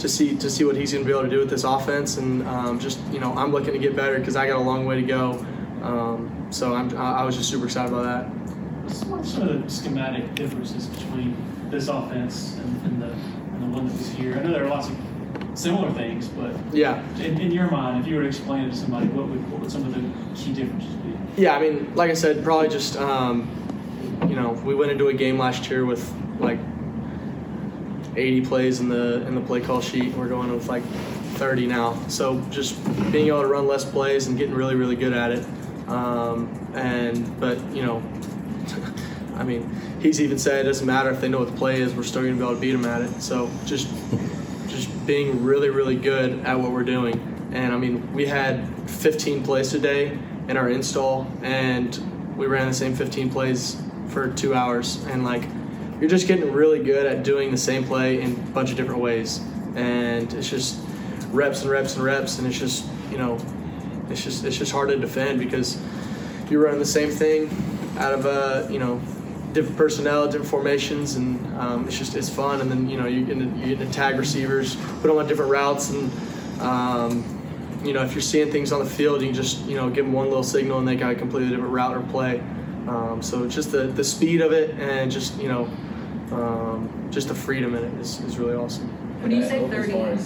to see to see what he's going to be able to do with this offense, and um, just you know I'm looking to get better because I got a long way to go. Um, so I'm, I was just super excited about that what are some of the schematic differences between this offense and, and, the, and the one that was here? I know there are lots of similar things, but Yeah. in, in your mind, if you were to explain it to somebody, what would, what would some of the key differences be? Yeah, I mean, like I said, probably just um, you know, we went into a game last year with like 80 plays in the in the play call sheet. and We're going with like 30 now. So just being able to run less plays and getting really really good at it. Um, and but you know, I mean, he's even said it doesn't matter if they know what the play is. We're still going to be able to beat them at it. So just just being really really good at what we're doing. And I mean, we had 15 plays today in our install, and we ran the same 15 plays for two hours. And like, you're just getting really good at doing the same play in a bunch of different ways. And it's just reps and reps and reps, and it's just you know, it's just it's just hard to defend because you're running the same thing out of a you know different personnel, different formations, and um, it's just it's fun. And then you know you get to, you get to tag receivers, put them on different routes, and um, you know if you're seeing things on the field, you can just you know give them one little signal and they got a completely different route or play. Um, so just the the speed of it and just you know um, just the freedom in it is, is really awesome. When you say 30, far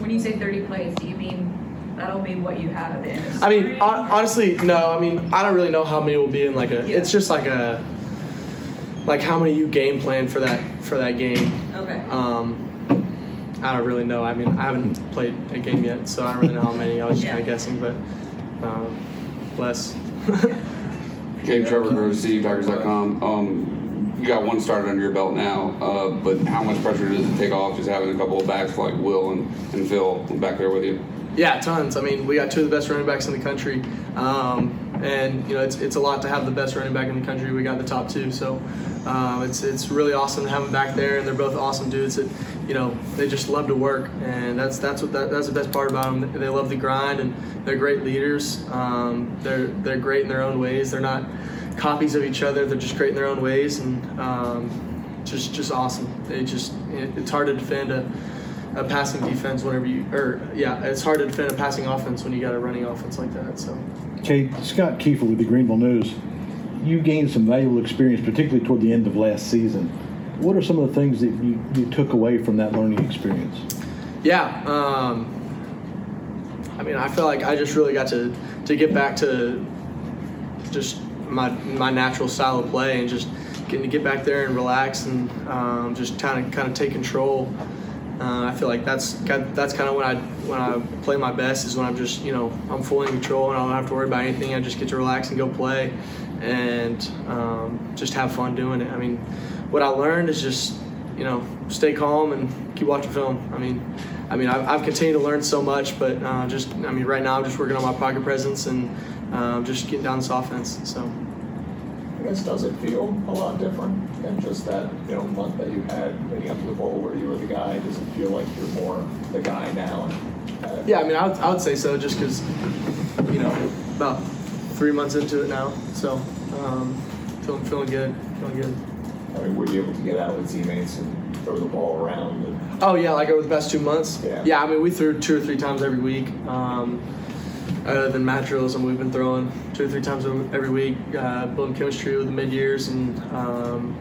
when you say 30 plays, do you mean that'll be what you have at the end of I mean, honestly, no. I mean, I don't really know how many will be in like a. Yeah. It's just like a. Like how many you game plan for that for that game. Okay. Um, I don't really know. I mean, I haven't played a game yet, so I don't really know how many. I was just Yeah. kind of guessing, but um, less. (laughs) Okay, Trevor Groves, CDTigers.com. Um, you got one started under your belt now, uh, but how much pressure does it take off just having a couple of backs like Will and, and Phil back there with you? Yeah, tons. I mean, we got two of the best running backs in the country, um, and you know it's, it's a lot to have the best running back in the country. We got the top two, so um, it's it's really awesome to have them back there, and they're both awesome dudes that you know they just love to work, and that's that's what that, that's the best part about them. They love the grind, and they're great leaders. Um, they're they're great in their own ways. They're not copies of each other. They're just great in their own ways, and um, just just awesome. They just it, it's hard to defend a a passing defense whenever you, or yeah, it's hard to defend a passing offense when you got a running offense like that. So, Okay, Scott Keepfer with the Greenville News. You gained some valuable experience, particularly toward the end of last season. What are some of the things that you, you took away from that learning experience? yeah, um, I mean, I feel like I just really got to to get back to just my my natural style of play and just getting to get back there and relax and um, just kind of kind of take control. Uh, I feel like that's that's kind of when I when I play my best is when I'm just you know I'm fully in control and I don't have to worry about anything. I just get to relax and go play, and um, just have fun doing it. I mean, what I learned is just you know stay calm and keep watching film. I mean, I mean I've, I've continued to learn so much, but uh, just I mean right now I'm just working on my pocket presence and um, just getting down this offense. So. I guess does it feel a lot different than just that you know month that you had leading up to the bowl where you were the guy? Does it feel like you're more the guy now? And, uh, Yeah, I mean, I would, I would say so, just because, you know, about three months into it now, so um, feeling feeling good, feeling good. I mean, were you able to get out with teammates and throw the ball around? And, Oh yeah, like over the past two months. Yeah. Yeah, I mean, we threw two or three times every week. Um, other than mat drills, and we've been throwing two or three times every week, uh, building chemistry with the mid years, and um,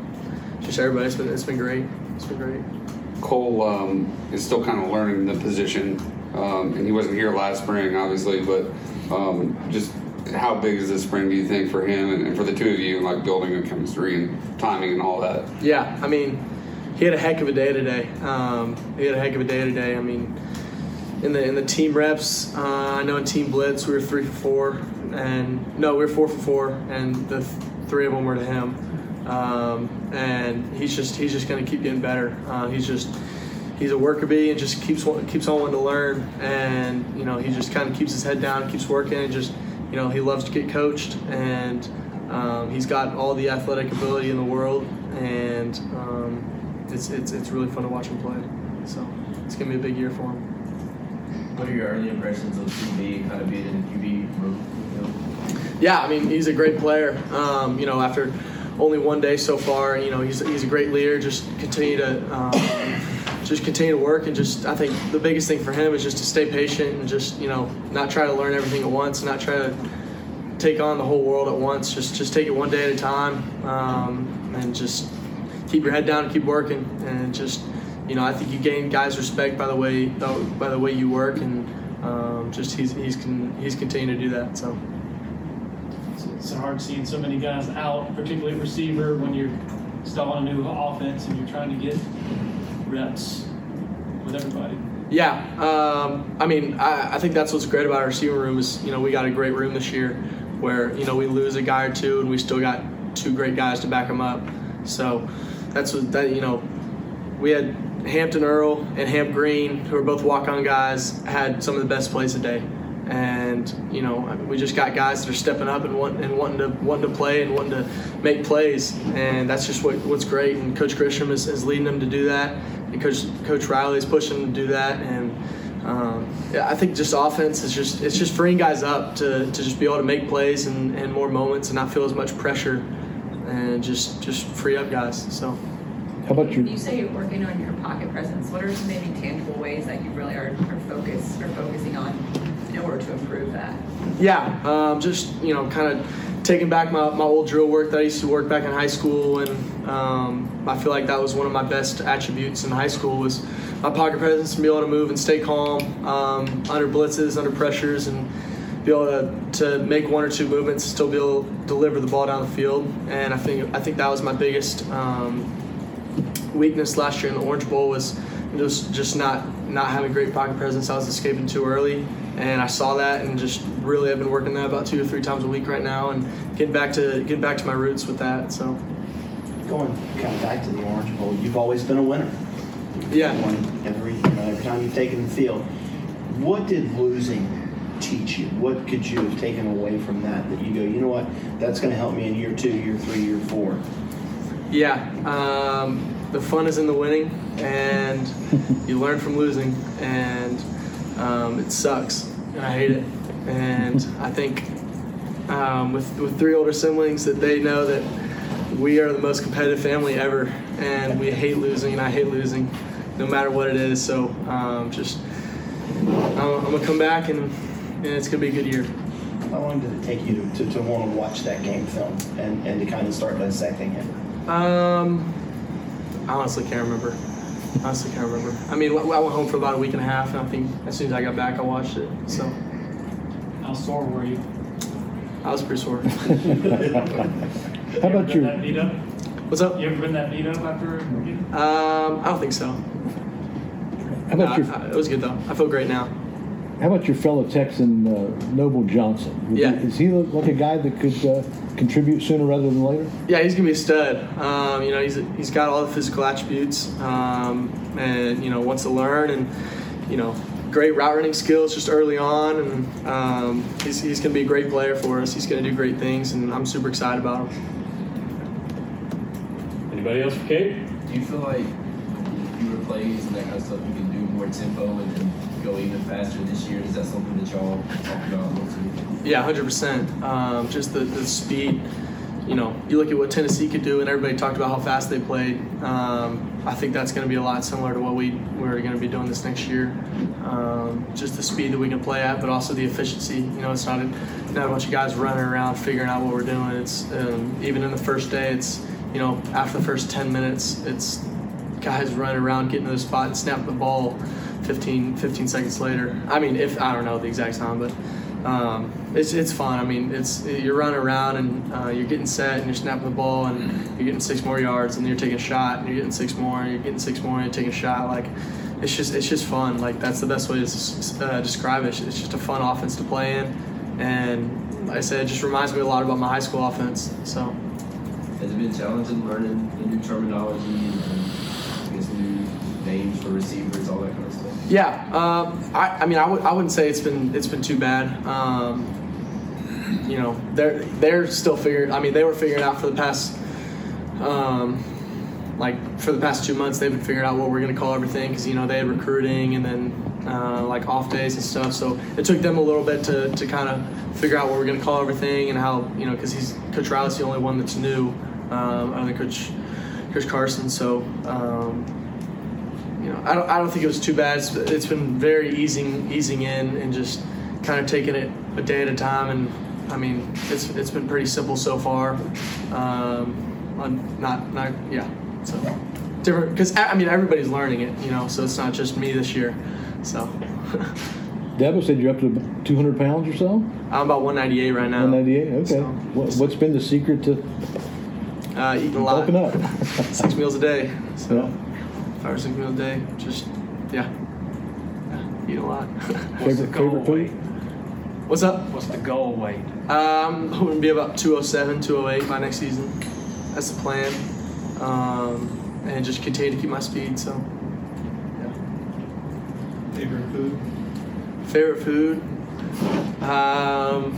just everybody. It's been it's been great. It's been great. Cole um, is still kind of learning the position, um, and he wasn't here last spring, obviously, but um, just how big is this spring, do you think, for him and, and for the two of you, like building the chemistry and timing and all that? Yeah, I mean, he had a heck of a day today. Um, he had a heck of a day today. I mean, in the in the team reps, uh, I know in team blitz we were three for four, and no, we were four for four, and the th- three of them were to him. Um, and he's just he's just going to keep getting better. Uh, he's just he's a worker bee and just keeps keeps on wanting to learn, and you know he just kind of keeps his head down, keeps working, and just you know he loves to get coached, and um, he's got all the athletic ability in the world, and um, it's, it's it's really fun to watch him play. So it's gonna be a big year for him. What are your early impressions of QB kind of being in the QB room? Yeah, I mean he's a great player. Um, you know, after only one day so far, you know he's, he's a great leader. Just continue to um, just continue to work and just I think the biggest thing for him is just to stay patient and just you know not try to learn everything at once, not try to take on the whole world at once. Just just take it one day at a time um, and just keep your head down and keep working and just you know, I think you gain guys' respect by the way by the way you work, and um, just he's he's con- he's continuing to do that. So It's, it's hard seeing so many guys out, particularly receiver, when you're installing a new offense and you're trying to get reps with everybody. yeah, um, I mean, I, I think that's what's great about our receiver room is you know we got a great room this year, where you know we lose a guy or two, and we still got two great guys to back them up. So that's what that you know we had Hampton Earl and Hamp Green, who are both walk-on guys, had some of the best plays today. And you know, we just got guys that are stepping up and, want, and wanting to wanting to play and wanting to make plays, and that's just what, what's great. And Coach Grisham is, is leading them to do that, and Coach Coach Riley is pushing them to do that. And um, yeah, I think just offense is just it's just freeing guys up to, to just be able to make plays and, and more moments and not feel as much pressure, and just just free up guys. So. How about your You say you're working on your pocket presence. What are some maybe tangible ways that you really are, are focused or focusing on in order to improve that? Yeah, um, just you know, kind of taking back my, my old drill work that I used to work back in high school, and um, I feel like that was one of my best attributes in high school was my pocket presence and be able to move and stay calm um, under blitzes, under pressures, and be able to, to make one or two movements, and still be able to deliver the ball down the field. And I think I think that was my biggest um, weakness last year in the Orange Bowl was just just not not having great pocket presence. I was escaping too early, and I saw that, and just really I've been working that about two or three times a week right now, and getting back to getting back to my roots with that. So Going kind of back to the Orange Bowl, you've always been a winner. yeah, Won every you know, every time you've taken the field. What did losing teach you? What could you have taken away from that that you go, you know what, that's going to help me in year two, year three, year four? yeah. Um, the fun is in the winning, and you learn from losing, and um, it sucks, and I hate it. And I think um, with with three older siblings that they know that we are the most competitive family ever, and we hate losing, and I hate losing, no matter what it is. So um, just I'm, I'm gonna come back, and, and it's gonna be a good year. How long did it take you to, to, to want to watch that game film and, and to kind of start dissecting it? Um, I honestly can't remember. Honestly can't remember. I mean, I went home for about a week and a half, and I think as soon as I got back, I watched it. So How sore were you? I was pretty sore. (laughs) how about Been that beat up? What's up? You ever been that beat up after a game? Um, I don't think so. how about No, your I- I- it was good though. I feel great now. How about your fellow Texan uh, Noble Johnson? Would Yeah. he- is he like a guy that could uh, contribute sooner rather than later? Yeah, he's gonna be a stud. Um, you know, he's he's got all the physical attributes, um, and you know wants to learn, and you know, great route running skills just early on, and um, he's he's gonna be a great player for us. He's gonna do great things, and I'm super excited about him. Anybody else for Cade? Do you feel like fewer plays and that kind of stuff, you can do more tempo and, and go even faster this year? Is that something that y'all talk about? Yeah, hundred percent. Um, just the, the speed. You know, you look at what Tennessee could do, and everybody talked about how fast they played. Um, I think that's going to be a lot similar to what we we're going to be doing this next year. Um, just the speed that we can play at, but also the efficiency. You know, it's not a, not a bunch of guys running around figuring out what we're doing. It's um, even in the first day, it's you know after the first ten minutes, it's guys running around getting to the spot and snapping the ball 15, 15 seconds later. I mean, if I don't know the exact time, but um, it's it's fun. I mean, it's you're running around and uh, you're getting set and you're snapping the ball and you're getting six more yards and you're taking a shot and you're getting six more and you're getting six more and you're taking a shot. Like it's just it's just fun. Like that's the best way to uh, describe it. It's just a fun offense to play in, and like I said, it just reminds me a lot about my high school offense. So. Has it been challenging learning the new terminology and, and I guess new names for receivers, all that kind of stuff? Yeah, um, I, I mean, I w- I wouldn't say it's been it's been too bad. Um, you know, they're they're still figuring. I mean, they were figuring out for the past, um, like for the past two months, they've been figuring out what we're gonna call everything because you know they had recruiting and then uh, like off days and stuff. So it took them a little bit to, to kind of figure out what we're gonna call everything and how you know because he's Coach Riley's the only one that's new, um, other than Coach Coach Carson. So. Um, you know, I don't, I don't think it was too bad. It's, it's been very easing, easing in, and just kind of taking it a day at a time. And I mean, it's it's been pretty simple so far. Um, on not not yeah. So different because I mean everybody's learning it, you know. So it's not just me this year. So (laughs) Dabo said you're up to 200 pounds or so. I'm about 198 right now. 198. Okay. So- What, what's been the secret to Uh, eating a lot. bulking up? (laughs) Six meals a day. So Yeah. Five or six meals a day. Just yeah, yeah eat a lot. What's the Favorite- goal favorite food? weight? What's up? What's the goal weight? Um, hoping to be about 207, 208 by next season. That's the plan. Um, and just continue to keep my speed. So, yeah. Favorite food? favorite food? Um,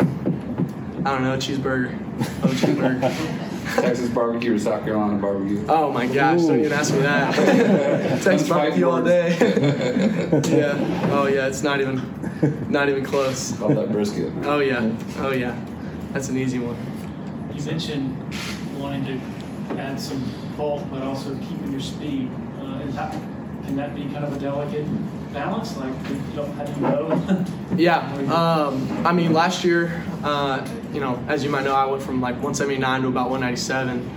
I don't know, cheeseburger. (laughs) Oh, cheeseburger. Texas barbecue or South Carolina barbecue. oh my gosh, don't even ask me that. (laughs) Texas barbecue all day. (laughs) yeah. Oh yeah, it's not even, not even close. Love that brisket. Oh yeah. Oh yeah. That's an easy one. You mentioned wanting to add some bulk, but also keeping your speed. Uh, that, can that be kind of a delicate balance? Like, you don't, how do you know? Yeah. Um, I mean, last year, uh, you know, as you might know, I went from like 179 to about 197.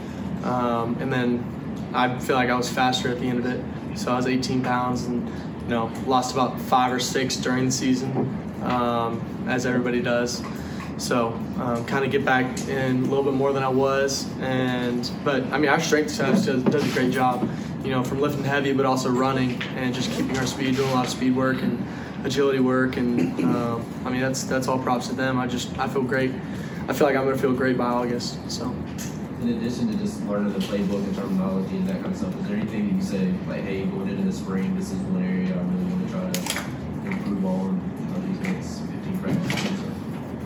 Um, and then I feel like I was faster at the end of it. So I was 18 pounds and, you know, lost about five or six during the season, um, as everybody does. So um, kind of get back in a little bit more than I was. And, but I mean, our strength test does, does a great job, you know, from lifting heavy, but also running and just keeping our speed, doing a lot of speed work and agility work. And um, I mean, that's, that's all props to them. I just, I feel great. I feel like I'm going to feel great by August. So. In addition to just learning the playbook and terminology and that kind of stuff, is there anything that you say like, hey, going into the spring, this is one area I really want to try to improve on you know, these next 15 practices?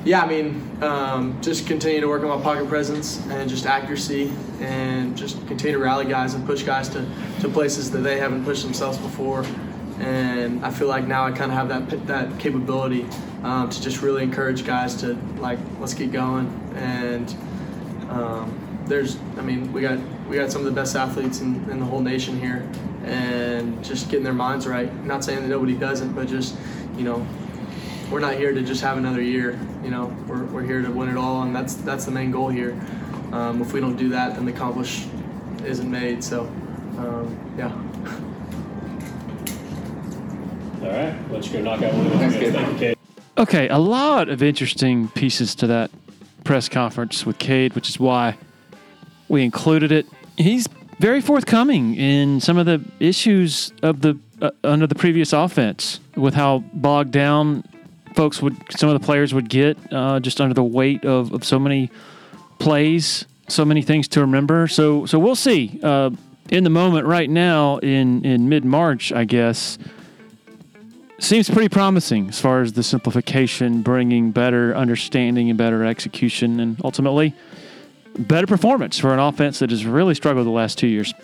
Yeah, I mean, um, just continue to work on my pocket presence and just accuracy, and just continue to rally guys and push guys to, to places that they haven't pushed themselves before. And I feel like now I kind of have that that capability um, to just really encourage guys to like let's get going. And um, there's, I mean, we got we got some of the best athletes in, in the whole nation here, and just getting their minds right. not saying that nobody doesn't, but just you know we're not here to just have another year. You know, we're, we're here to win it all, and that's that's the main goal here. Um, if we don't do that, then the accomplish isn't made. So, um, yeah. All right, let's go knock out one of those. kid. Thank you, Okay, a lot of interesting pieces to that press conference with Cade, which is why we included it. He's very forthcoming in some of the issues of the uh, under the previous offense with how bogged down folks would some of the players would get uh, just under the weight of, of so many plays, so many things to remember. So so we'll see. Uh, in the moment right now in in mid March, I guess seems pretty promising as far as the simplification, bringing better understanding and better execution, and ultimately better performance for an offense that has really struggled the last two years.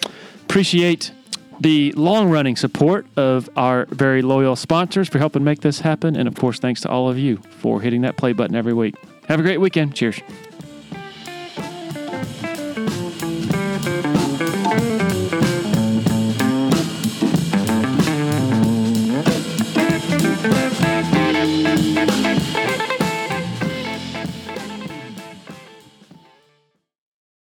Appreciate the long running support of our very loyal sponsors for helping make this happen. And of course, thanks to all of you for hitting that play button every week. Have a great weekend. Cheers.